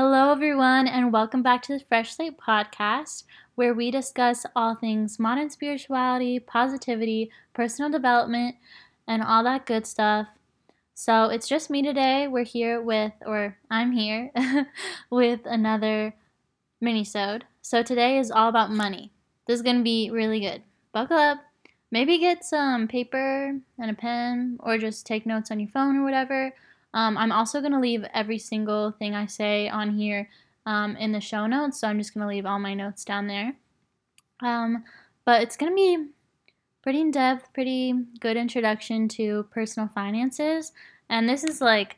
Hello, everyone, and welcome back to the Fresh Slate podcast, where we discuss all things modern spirituality, positivity, personal development, and all that good stuff. So it's just me today. We're here with, or I'm here with another mini-sode. So today is all about money. This is going to be really good. Buckle up. Maybe get some paper and a pen, or just take notes on your phone or whatever. Um, I'm also going to leave every single thing I say on here um, in the show notes, so I'm just going to leave all my notes down there. Um, but it's going to be pretty in depth, pretty good introduction to personal finances. And this is like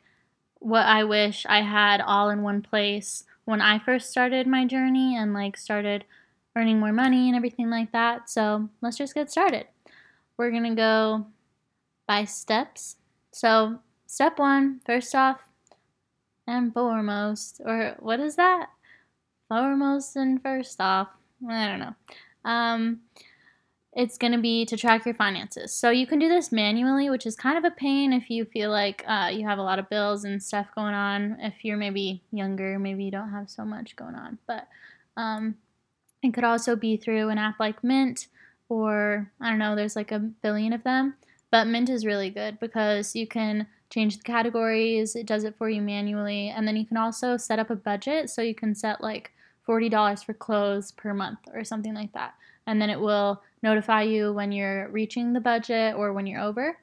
what I wish I had all in one place when I first started my journey and like started earning more money and everything like that. So let's just get started. We're going to go by steps. So Step one, first off and foremost, or what is that? Foremost and first off. I don't know. Um, it's going to be to track your finances. So you can do this manually, which is kind of a pain if you feel like uh, you have a lot of bills and stuff going on. If you're maybe younger, maybe you don't have so much going on. But um, it could also be through an app like Mint, or I don't know, there's like a billion of them. But Mint is really good because you can change the categories, it does it for you manually. And then you can also set up a budget so you can set like $40 for clothes per month or something like that. And then it will notify you when you're reaching the budget or when you're over.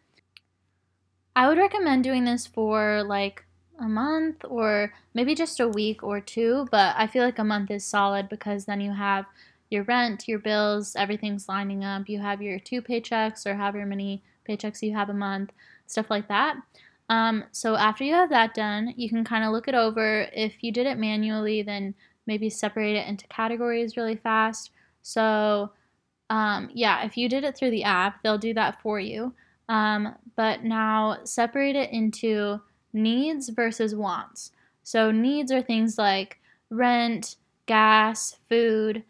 I would recommend doing this for like a month or maybe just a week or two, but I feel like a month is solid because then you have your rent, your bills, everything's lining up. You have your two paychecks or however many paychecks you have a month, stuff like that. Um, so after you have that done, you can kind of look it over. If you did it manually, then maybe separate it into categories really fast. So um, yeah, if you did it through the app, they'll do that for you. Um, but now separate it into needs versus wants. So needs are things like rent, gas, food,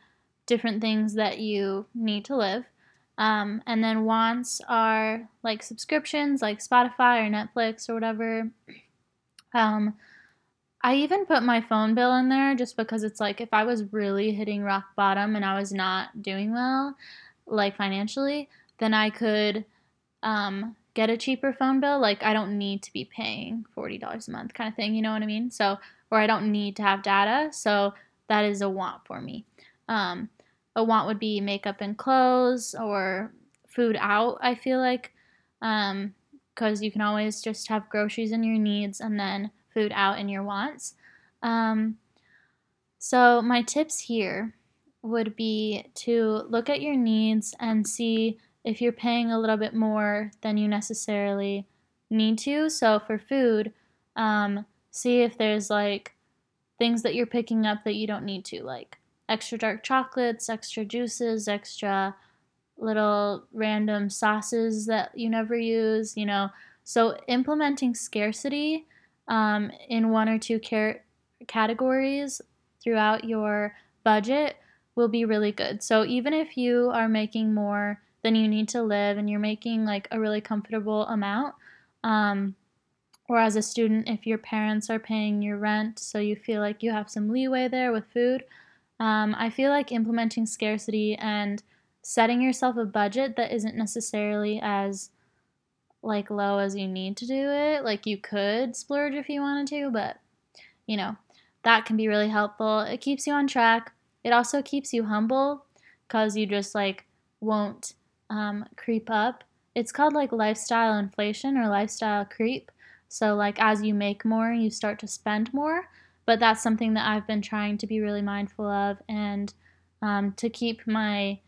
different things that you need to live. Um, and then wants are like subscriptions like Spotify or Netflix or whatever. Um, I even put my phone bill in there just because it's like if I was really hitting rock bottom and I was not doing well, like financially, then I could um, get a cheaper phone bill. Like I don't need to be paying $40 a month kind of thing, you know what I mean? So, or I don't need to have data. So that is a want for me. Um, a want would be makeup and clothes or food out, I feel like. Um, because you can always just have groceries in your needs and then food out in your wants. Um, so, my tips here would be to look at your needs and see if you're paying a little bit more than you necessarily need to. So, for food, um, see if there's like things that you're picking up that you don't need to, like extra dark chocolates, extra juices, extra little random sauces that you never use, you know. So implementing scarcity um, in one or two categories throughout your budget will be really good. So even if you are making more than you need to live and you're making like a really comfortable amount, um, or as a student, if your parents are paying your rent, so you feel like you have some leeway there with food, um, I feel like implementing scarcity and setting yourself a budget that isn't necessarily as like low as you need to do it. Like you could splurge if you wanted to, but you know, that can be really helpful. It keeps you on track. It also keeps you humble because you just like won't um, creep up. It's called like lifestyle inflation or lifestyle creep. So, like, as you make more, you start to spend more. But that's something that I've been trying to be really mindful of and um, to keep my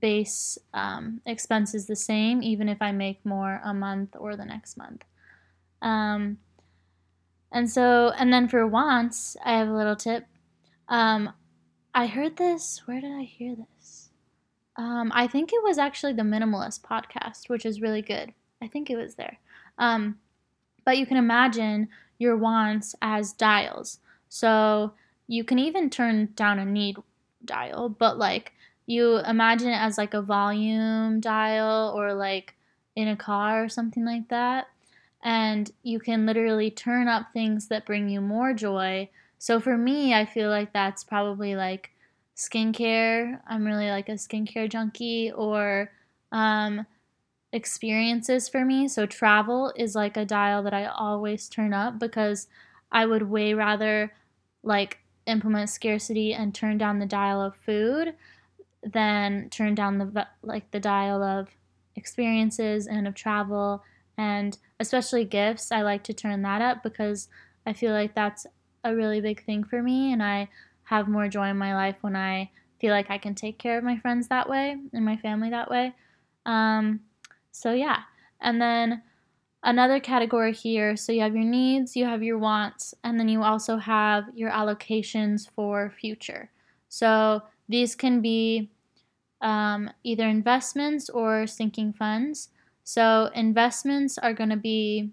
base um, expenses the same, even if I make more a month or the next month. Um, and so, and then for wants, I have a little tip. Um, I heard this, where did I hear this? Um, I think it was actually the Minimalist podcast, which is really good. I think it was there. Um, but you can imagine your wants as dials. So you can even turn down a need dial, but like you imagine it as like a volume dial or like in a car or something like that. And you can literally turn up things that bring you more joy. So for me, I feel like that's probably like skincare. I'm really like a skincare junkie or um, experiences for me. So travel is like a dial that I always turn up because I would way rather like implement scarcity and turn down the dial of food than turn down the like the dial of experiences and of travel and especially gifts. I like to turn that up because I feel like that's a really big thing for me and I have more joy in my life when I feel like I can take care of my friends that way and my family that way. Um, so yeah. And then another category here so you have your needs, you have your wants, and then you also have your allocations for future. So these can be um, either investments or sinking funds. So investments are going to be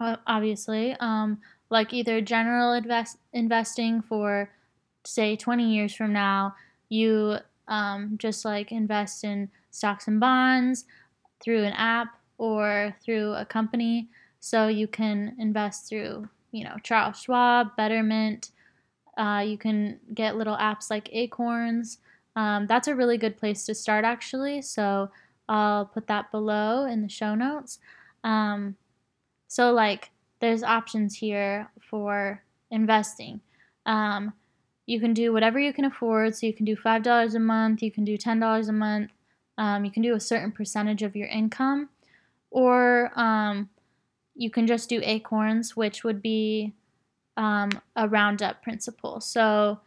obviously um, like either general invest investing for say 20 years from now you um, just like invest in stocks and bonds through an app or through a company. So you can invest through, you know, Charles Schwab, Betterment. Uh, you can get little apps like Acorns. Um, that's a really good place to start, actually. So I'll put that below in the show notes. Um, so, like, there's options here for investing. Um, you can do whatever you can afford. So you can do $5 a month, you can do $10 a month, um, you can do a certain percentage of your income, or um, you can just do acorns, which would be um, a roundup principle. So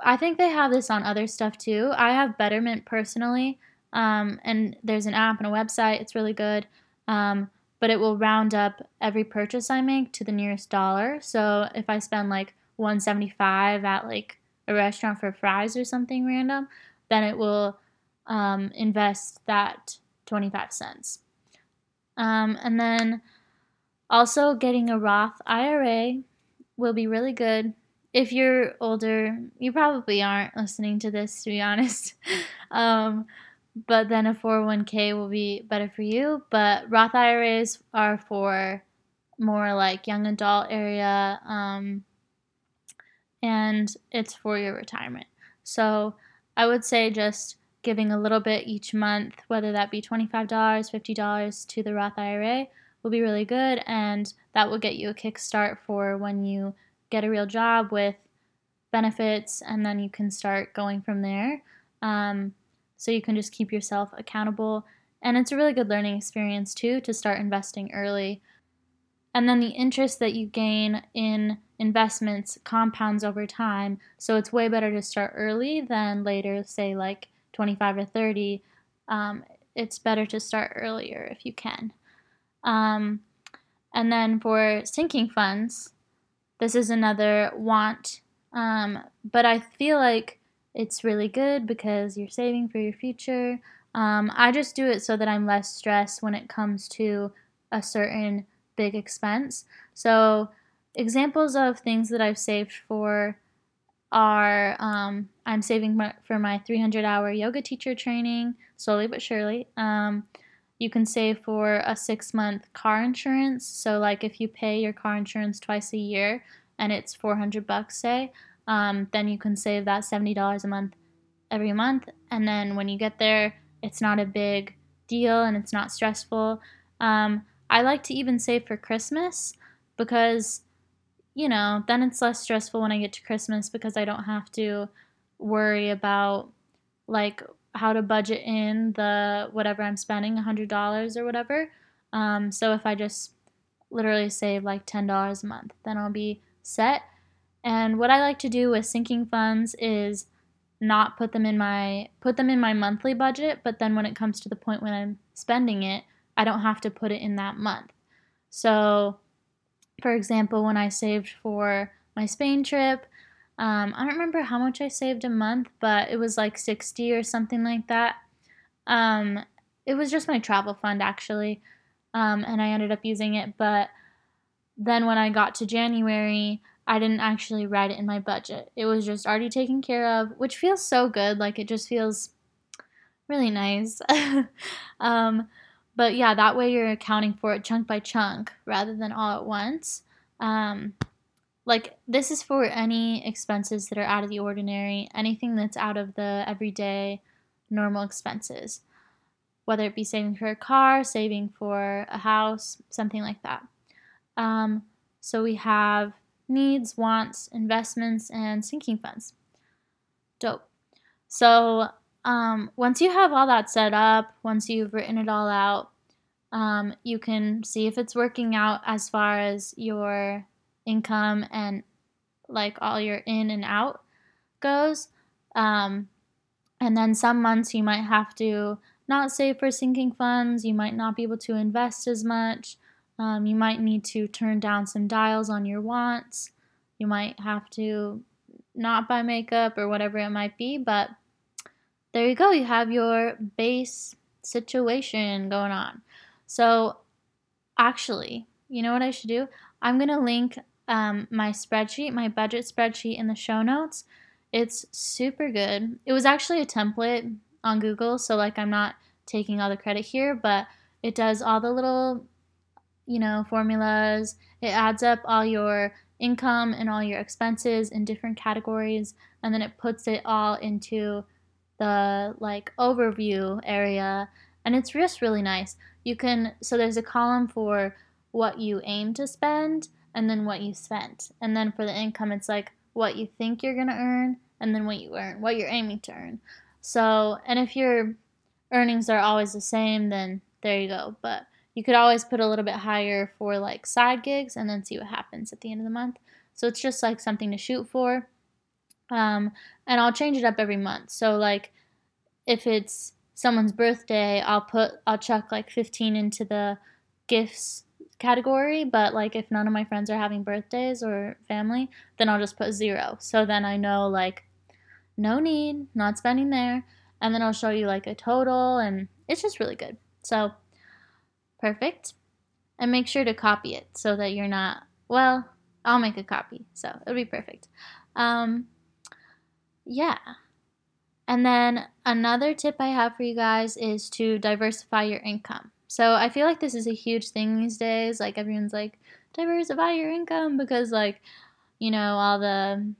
I think they have this on other stuff too. I have Betterment personally, um, and there's an app and a website. It's really good. Um, but it will round up every purchase I make to the nearest dollar. So if I spend like 175 at like a restaurant for fries or something random, then it will um, invest that 25 cents. Um, and then also getting a Roth IRA will be really good. If you're older, you probably aren't listening to this, to be honest. um, but then a 401k will be better for you. But Roth IRAs are for more like young adult area um, and it's for your retirement. So I would say just giving a little bit each month, whether that be $25, $50 to the Roth IRA, will be really good. And that will get you a kickstart for when you get a real job with benefits, and then you can start going from there. Um, so you can just keep yourself accountable. And it's a really good learning experience too to start investing early. And then the interest that you gain in investments compounds over time. So it's way better to start early than later, say like 25 or 30. Um, it's better to start earlier if you can. Um, and then for sinking funds, this is another want. Um, but I feel like it's really good because you're saving for your future. Um, I just do it so that I'm less stressed when it comes to a certain big expense. So examples of things that I've saved for are um, I'm saving my, for my 300 hour yoga teacher training, slowly but surely. Um, you can save for a six month car insurance. So, like if you pay your car insurance twice a year and it's 400 bucks, say, um, then you can save that $70 a month every month. And then when you get there, it's not a big deal and it's not stressful. Um, I like to even save for Christmas because you know, then it's less stressful when I get to Christmas because I don't have to worry about like how to budget in the whatever I'm spending, $100 or whatever. Um, so if I just literally save like $10 a month, then I'll be set. And what I like to do with sinking funds is not put them in my put them in my monthly budget, but then when it comes to the point when I'm spending it, I don't have to put it in that month. So for example, when I saved for my Spain trip, um, I don't remember how much I saved a month, but it was like 60 or something like that. Um, it was just my travel fund actually, um, and I ended up using it. But then when I got to January, I didn't actually write it in my budget. It was just already taken care of, which feels so good. Like it just feels really nice. um, but yeah, that way you're accounting for it chunk by chunk rather than all at once. Um, like this is for any expenses that are out of the ordinary, anything that's out of the everyday normal expenses, whether it be saving for a car, saving for a house, something like that. Um, so we have needs, wants, investments, and sinking funds. Dope. So um, once you have all that set up, once you've written it all out, um, you can see if it's working out as far as your income and like all your in and out goes. Um, and then some months you might have to not save for sinking funds, you might not be able to invest as much. Um, you might need to turn down some dials on your wants. You might have to not buy makeup or whatever it might be, but there you go. You have your base situation going on. So, actually, you know what I should do? I'm going to link um, my spreadsheet, my budget spreadsheet in the show notes. It's super good. It was actually a template on Google, so like I'm not taking all the credit here, but it does all the little, you know, formulas. It adds up all your income and all your expenses in different categories, and then it puts it all into the like overview area, and it's just really nice. You can so there's a column for what you aim to spend and then what you spent. And then for the income, it's like what you think you're going to earn and then what you earn, what you're aiming to earn. So, and if your earnings are always the same, then there you go. But you could always put a little bit higher for like side gigs and then see what happens at the end of the month. So it's just like something to shoot for. Um, and I'll change it up every month. So like if it's someone's birthday, I'll put I'll chuck like 15 into the gifts category, but like if none of my friends are having birthdays or family, then I'll just put zero. So then I know like no need, not spending there. And then I'll show you like a total, and it's just really good. So perfect. And make sure to copy it so that you're not, well, I'll make a copy. So it'll be perfect. Um, yeah. And then another tip I have for you guys is to diversify your income. So I feel like this is a huge thing these days. Like everyone's like, diversify your income because like, you know, all the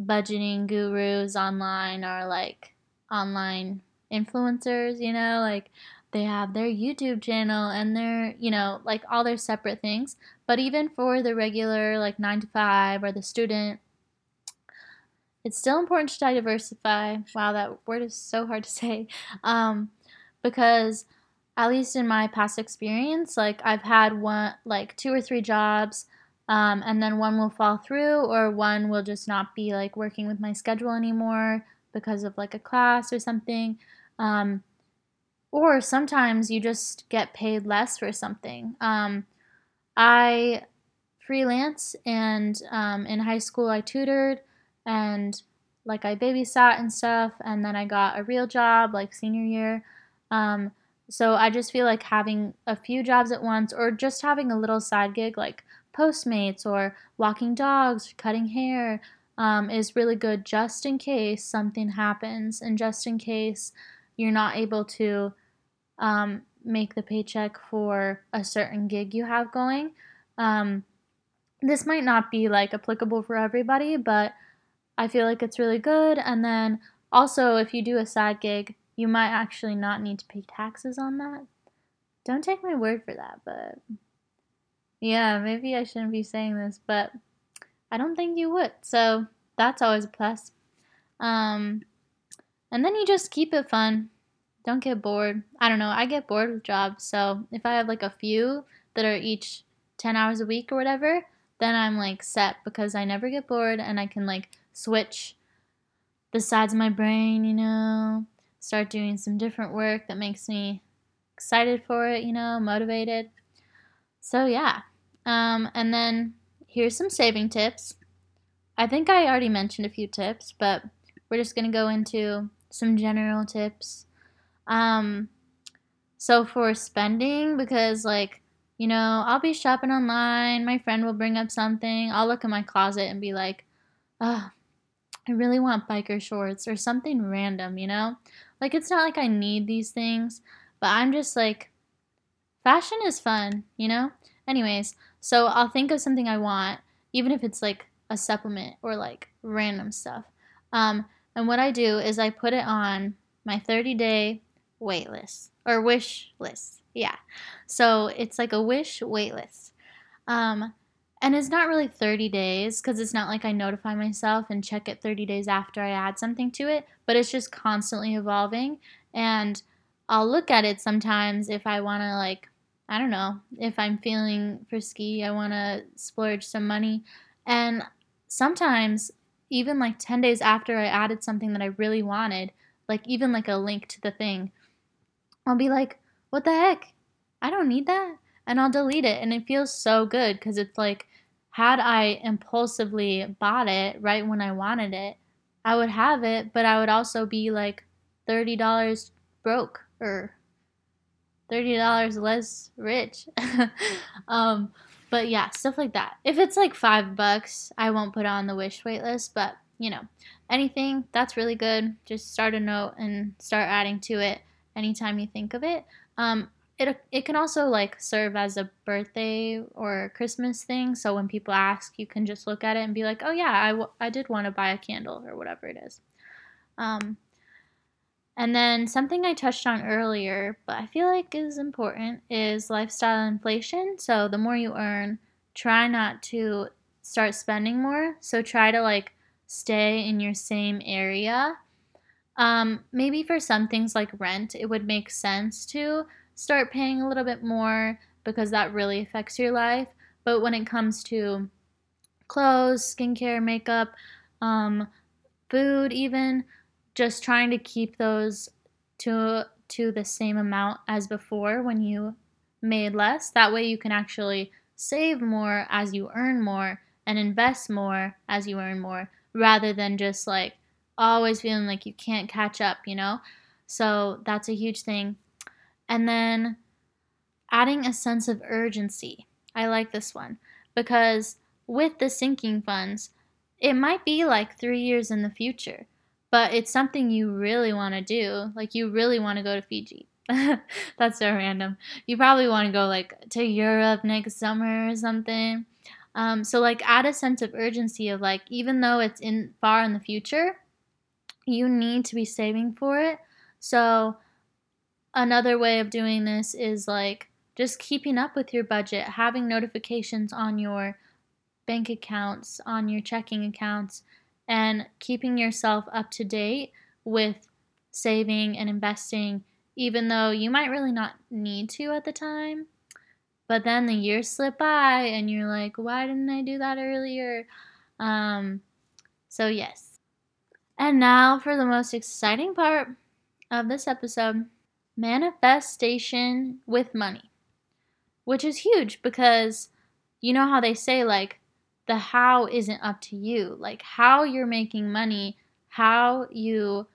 budgeting gurus online are like online influencers, you know, like they have their YouTube channel and their, you know, like all their separate things. But even for the regular like 9 to 5 or the student, it's still important to diversify. Wow, that word is so hard to say. Um, because at least in my past experience, like I've had one, like two or three jobs, um, and then one will fall through, or one will just not be like working with my schedule anymore because of like a class or something. Um, or sometimes you just get paid less for something. Um, I freelance, and um, in high school I tutored, and like I babysat and stuff, and then I got a real job like senior year. So I just feel like having a few jobs at once or just having a little side gig like Postmates or walking dogs, cutting hair um, is really good just in case something happens and just in case you're not able to um, make the paycheck for a certain gig you have going. Um, this might not be like applicable for everybody, but I feel like it's really good. And then also, if you do a side gig, you might actually not need to pay taxes on that. Don't take my word for that, but yeah, maybe I shouldn't be saying this, but I don't think you would. So that's always a plus. Um, and then you just keep it fun. Don't get bored. I don't know. I get bored with jobs. So if I have like a few that are each 10 hours a week or whatever, then I'm like set because I never get bored and I can like switch the sides of my brain, you know, start doing some different work that makes me excited for it, you know, motivated. So, yeah. Um, and then here's some saving tips. I think I already mentioned a few tips, but we're just going to go into some general tips. Um, so, for spending, because like, you know, I'll be shopping online, my friend will bring up something, I'll look in my closet and be like, oh, I really want biker shorts or something random, you know? Like, it's not like I need these things, but I'm just like, fashion is fun, you know? Anyways, so I'll think of something I want, even if it's like a supplement or like random stuff. Um, and what I do is I put it on my 30 day wait list or wish list. Yeah. So it's like a wish wait list. Um, and it's not really 30 days because it's not like I notify myself and check it 30 days after I add something to it, but it's just constantly evolving. And I'll look at it sometimes if I want to, like, I don't know, if I'm feeling frisky, I want to splurge some money. And sometimes, even like 10 days after I added something that I really wanted, like even like a link to the thing, I'll be like, what the heck? I don't need that. And I'll delete it. And it feels so good because it's like, had I impulsively bought it right when I wanted it, I would have it, but I would also be like $30 broke or $30 less rich. um, but yeah, stuff like that. If it's like five bucks, I won't put on the wish wait list, but you know, anything that's really good, just start a note and start adding to it anytime you think of it. Um, it, it can also like serve as a birthday or Christmas thing. So when people ask, you can just look at it and be like, oh yeah, I, w- I did want to buy a candle or whatever it is. Um, and then something I touched on earlier, but I feel like is important, is lifestyle inflation. So the more you earn, try not to start spending more. So try to like stay in your same area. Um, maybe for some things like rent, it would make sense to start paying a little bit more because that really affects your life. But when it comes to clothes, skincare, makeup, um, food, even, just trying to keep those to to the same amount as before when you made less. That way you can actually save more as you earn more and invest more as you earn more rather than just like always feeling like you can't catch up, you know? So that's a huge thing. And then adding a sense of urgency. I like this one because with the sinking funds, it might be like three years in the future but it's something you really want to do. Like you really want to go to Fiji. That's so random. You probably want to go like to Europe next summer or something. Um, so like add a sense of urgency of like even though it's in far in the future, you need to be saving for it. So another way of doing this is like just keeping up with your budget, having notifications on your bank accounts, on your checking accounts, and keeping yourself up to date with saving and investing, even though you might really not need to at the time. But then the years slip by and you're like, why didn't I do that earlier? Um, so, yes. And now for the most exciting part of this episode manifestation with money, which is huge because you know how they say, like, the how isn't up to you. Like how you're making money, how you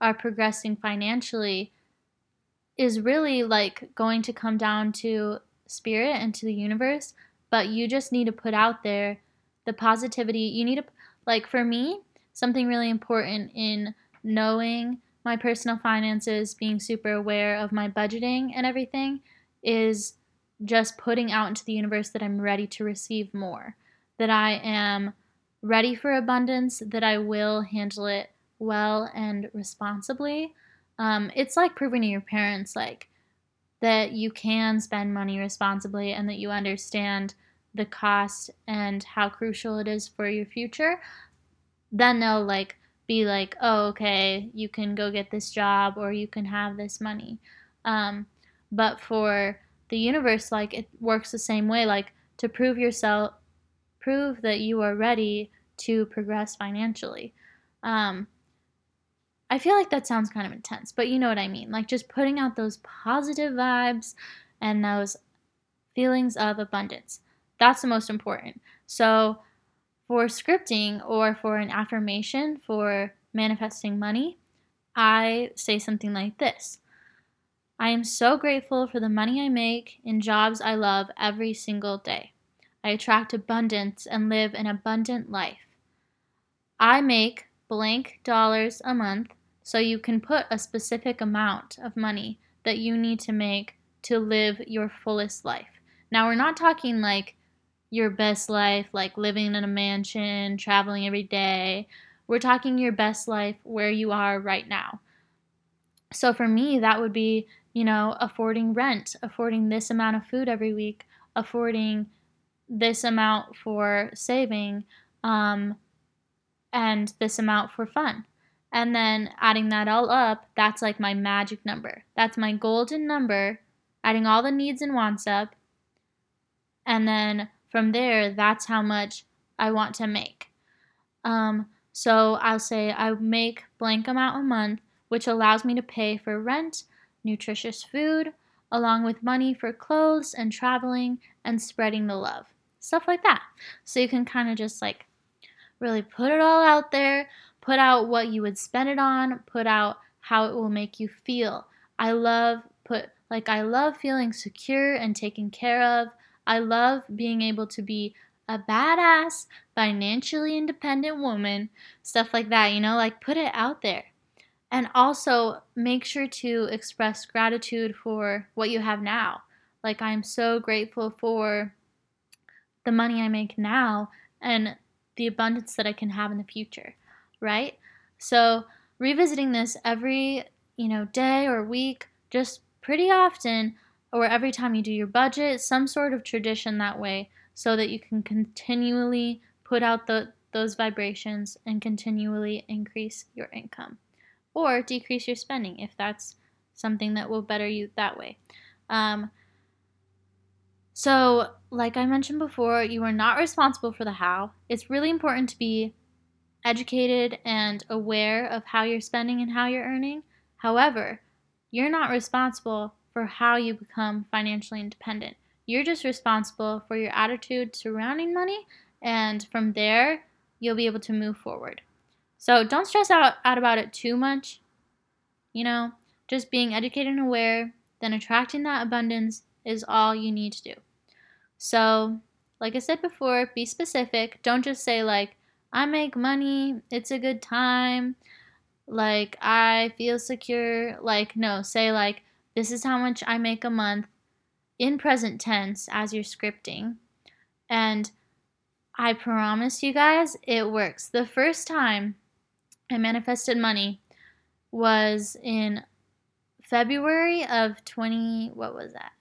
are progressing financially is really like going to come down to spirit and to the universe, but you just need to put out there the positivity. You need to like for me, something really important in knowing my personal finances, being super aware of my budgeting and everything is just putting out into the universe that I'm ready to receive more that I am ready for abundance, that I will handle it well and responsibly. Um, it's like proving to your parents like that you can spend money responsibly and that you understand the cost and how crucial it is for your future. Then they'll like be like, oh, okay, you can go get this job or you can have this money. Um, but for the universe, like it works the same way. Like to prove yourself prove that you are ready to progress financially. Um, I feel like that sounds kind of intense, but you know what I mean. Like just putting out those positive vibes and those feelings of abundance. That's the most important. So, for scripting or for an affirmation for manifesting money, I say something like this I am so grateful for the money I make in jobs I love every single day. I attract abundance and live an abundant life. I make blank dollars a month, so you can put a specific amount of money that you need to make to live your fullest life. Now, we're not talking like your best life, like living in a mansion, traveling every day. We're talking your best life where you are right now. So for me, that would be, you know, affording rent, affording this amount of food every week, affording this amount for saving, um, and this amount for fun. And then adding that all up, that's like my magic number. That's my golden number, adding all the needs and wants up. And then from there, that's how much I want to make. Um, so I'll say I make blank amount a month, which allows me to pay for rent, nutritious food, along with money for clothes and traveling and spreading the love. Stuff like that. So you can kind of just like really put it all out there, put out what you would spend it on, put out how it will make you feel. I love put like I love feeling secure and taken care of. I love being able to be a badass, financially independent woman, stuff like that, you know, like put it out there. And also make sure to express gratitude for what you have now. Like, I'm so grateful for the money I make now and the abundance that I can have in the future, right? So, revisiting this every, you know, day or week, just pretty often, or every time you do your budget, some sort of tradition that way so that you can continually put out the, those vibrations and continually increase your income or decrease your spending if that's something that will better you that way. Um, so, like I mentioned before, you are not responsible for the how. It's really important to be educated and aware of how you're spending and how you're earning. However, you're not responsible for how you become financially independent. You're just responsible for your attitude surrounding money, and from there, you'll be able to move forward. So don't stress out, out about it too much. You know, just being educated and aware, then attracting that abundance is all you need to do. So, like I said before, be specific. Don't just say, like, I make money, it's a good time, like, I feel secure. Like, no, say, like, this is how much I make a month in present tense as you're scripting. And I promise you guys, it works. The first time I manifested money was in February of 20, what was that?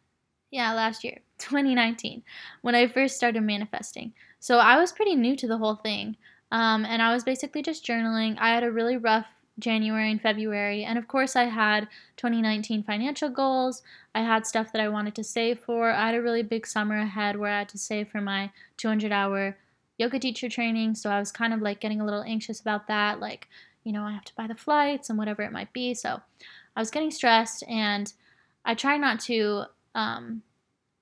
Yeah, last year, 2019, when I first started manifesting. So I was pretty new to the whole thing. Um, and I was basically just journaling. I had a really rough January and February. And of course, I had 2019 financial goals. I had stuff that I wanted to save for. I had a really big summer ahead where I had to save for my 200 hour yoga teacher training. So I was kind of like getting a little anxious about that. Like, you know, I have to buy the flights and whatever it might be. So I was getting stressed and I try not to um,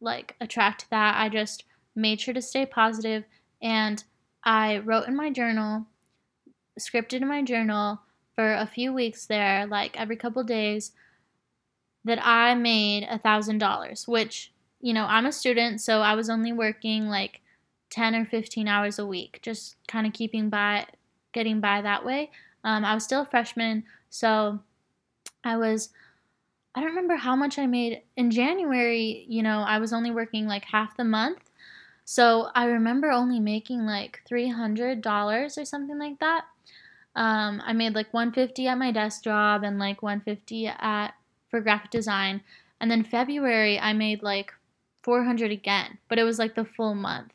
like attract that. I just made sure to stay positive and I wrote in my journal, scripted in my journal for a few weeks there, like every couple days, that I made a thousand dollars, which, you know, I'm a student, so I was only working like 10 or 15 hours a week, just kind of keeping by, getting by that way. Um, I was still a freshman, so I was, I don't remember how much I made in January. You know, I was only working like half the month. So I remember only making like $300 or something like that. Um, I made like 150 at my desk job and like 150 at for graphic design. And then February I made like 400 again, but it was like the full month.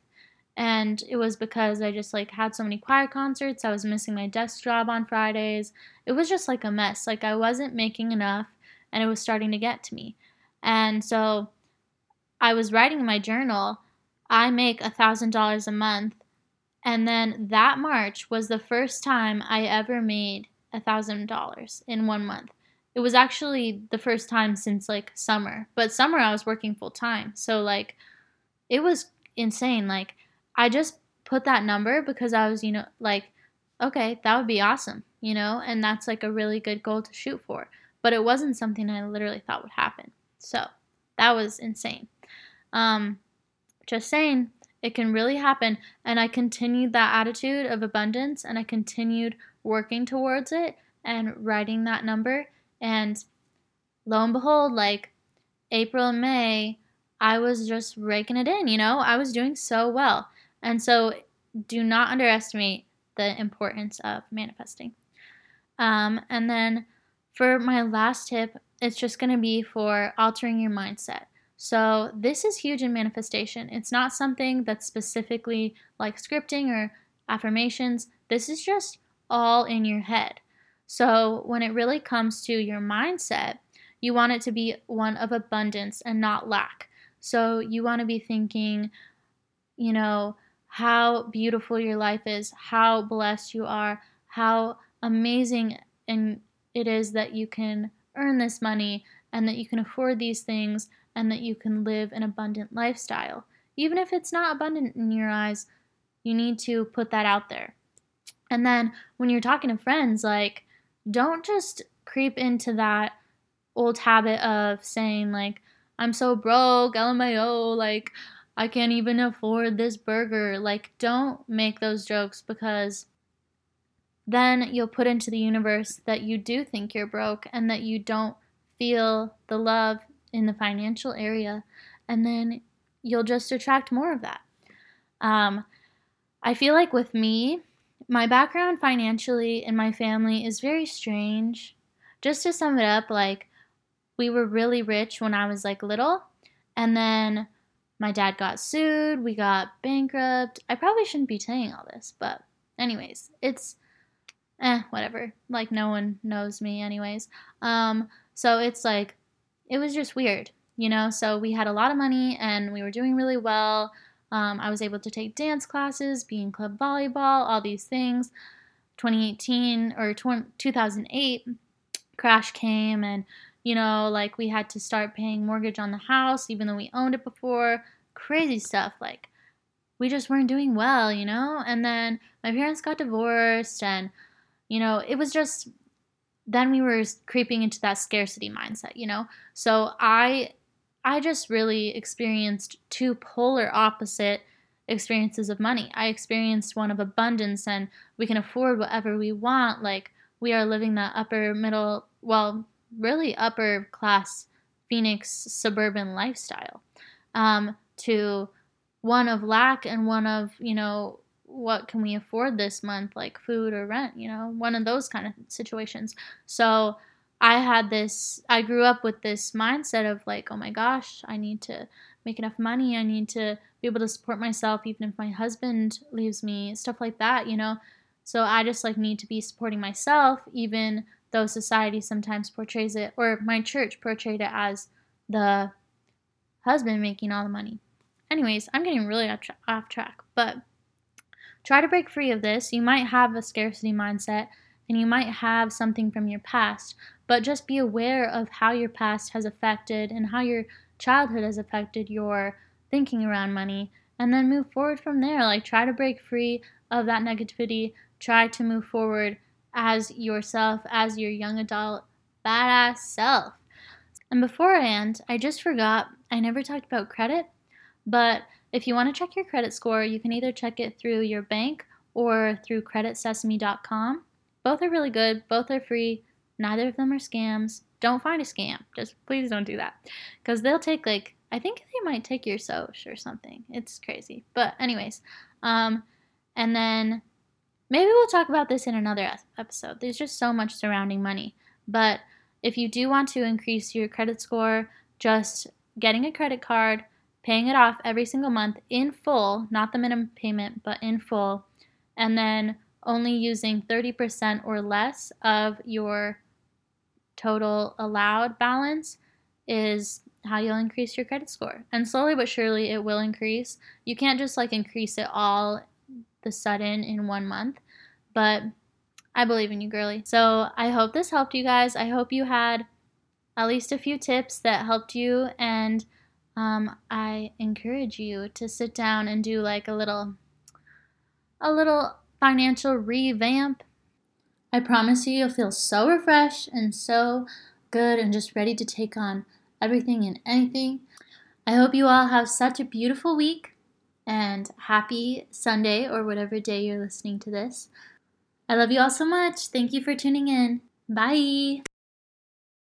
And it was because I just like had so many choir concerts. I was missing my desk job on Fridays. It was just like a mess. Like I wasn't making enough and it was starting to get to me. And so I was writing in my journal, I make a thousand dollars a month and then that March was the first time I ever made a thousand dollars in one month. It was actually the first time since like summer, but summer I was working full time. So like it was insane. Like I just put that number because I was, you know, like, okay, that would be awesome, you know, and that's like a really good goal to shoot for. But it wasn't something I literally thought would happen. So that was insane. Um, just saying, it can really happen. And I continued that attitude of abundance and I continued working towards it and writing that number. And lo and behold, like April and May, I was just raking it in, you know? I was doing so well. And so do not underestimate the importance of manifesting. Um, and then for my last tip, it's just going to be for altering your mindset. So, this is huge in manifestation. It's not something that's specifically like scripting or affirmations. This is just all in your head. So, when it really comes to your mindset, you want it to be one of abundance and not lack. So, you want to be thinking, you know, how beautiful your life is, how blessed you are, how amazing and it is that you can earn this money and that you can afford these things and that you can live an abundant lifestyle. Even if it's not abundant in your eyes, you need to put that out there. And then when you're talking to friends, like, don't just creep into that old habit of saying, like, I'm so broke, LMAO, like, I can't even afford this burger. Like, don't make those jokes because then you'll put into the universe that you do think you're broke and that you don't feel the love in the financial area, and then you'll just attract more of that. Um, I feel like with me, my background financially in my family is very strange. Just to sum it up, like we were really rich when I was like little, and then my dad got sued, we got bankrupt. I probably shouldn't be saying all this, but anyways, it's eh, whatever. Like no one knows me anyways. Um, so it's like it was just weird, you know? So we had a lot of money and we were doing really well. Um, I was able to take dance classes, be in club volleyball, all these things. 2018 or 2008 crash came and you know like we had to start paying mortgage on the house even though we owned it before crazy stuff like we just weren't doing well you know and then my parents got divorced and you know it was just then we were creeping into that scarcity mindset, you know? So I I just really experienced two polar opposite experiences of money. I experienced one of abundance and we can afford whatever we want, like we are living that upper middle, well, really upper class Phoenix suburban lifestyle. Um, to one of lack and one of, you know, what can we afford this month like food or rent you know one of those kind of situations. So i had this i grew up with this mindset of like oh my gosh i need to make enough money i need to be able to support myself even if my husband leaves me stuff like that you know. So i just like need to be supporting myself even though society sometimes portrays it or my church portrayed it as the husband making all the money. Anyways i'm getting really off, tra- off track but Try to break free of this. You might have a scarcity mindset and you might have something from your past, but just be aware of how your past has affected and how your childhood has affected your thinking around money and then move forward from there. Like try to break free of that negativity, try to move forward as yourself, as your young adult badass self. And before I end, I just forgot I never talked about credit, but if you want to check your credit score, you can either check it through your bank or through creditsesame.com. Both are really good, both are free, neither of them are scams. Don't find a scam. Just please don't do that. Because they'll take, like, I think they might take your SOCH or something. It's crazy. But, anyways, um, and then maybe we'll talk about this in another episode. There's just so much surrounding money. But if you do want to increase your credit score, just getting a credit card paying it off every single month in full, not the minimum payment, but in full, and then only using 30% or less of your total allowed balance is how you'll increase your credit score. And slowly but surely it will increase. You can't just like increase it all the sudden in one month, but I believe in you, girly. So I hope this helped you guys. I hope you had at least a few tips that helped you and um, I encourage you to sit down and do like a little, a little financial revamp. I promise you, you'll feel so refreshed and so good and just ready to take on everything and anything. I hope you all have such a beautiful week and happy Sunday or whatever day you're listening to this. I love you all so much. Thank you for tuning in. Bye.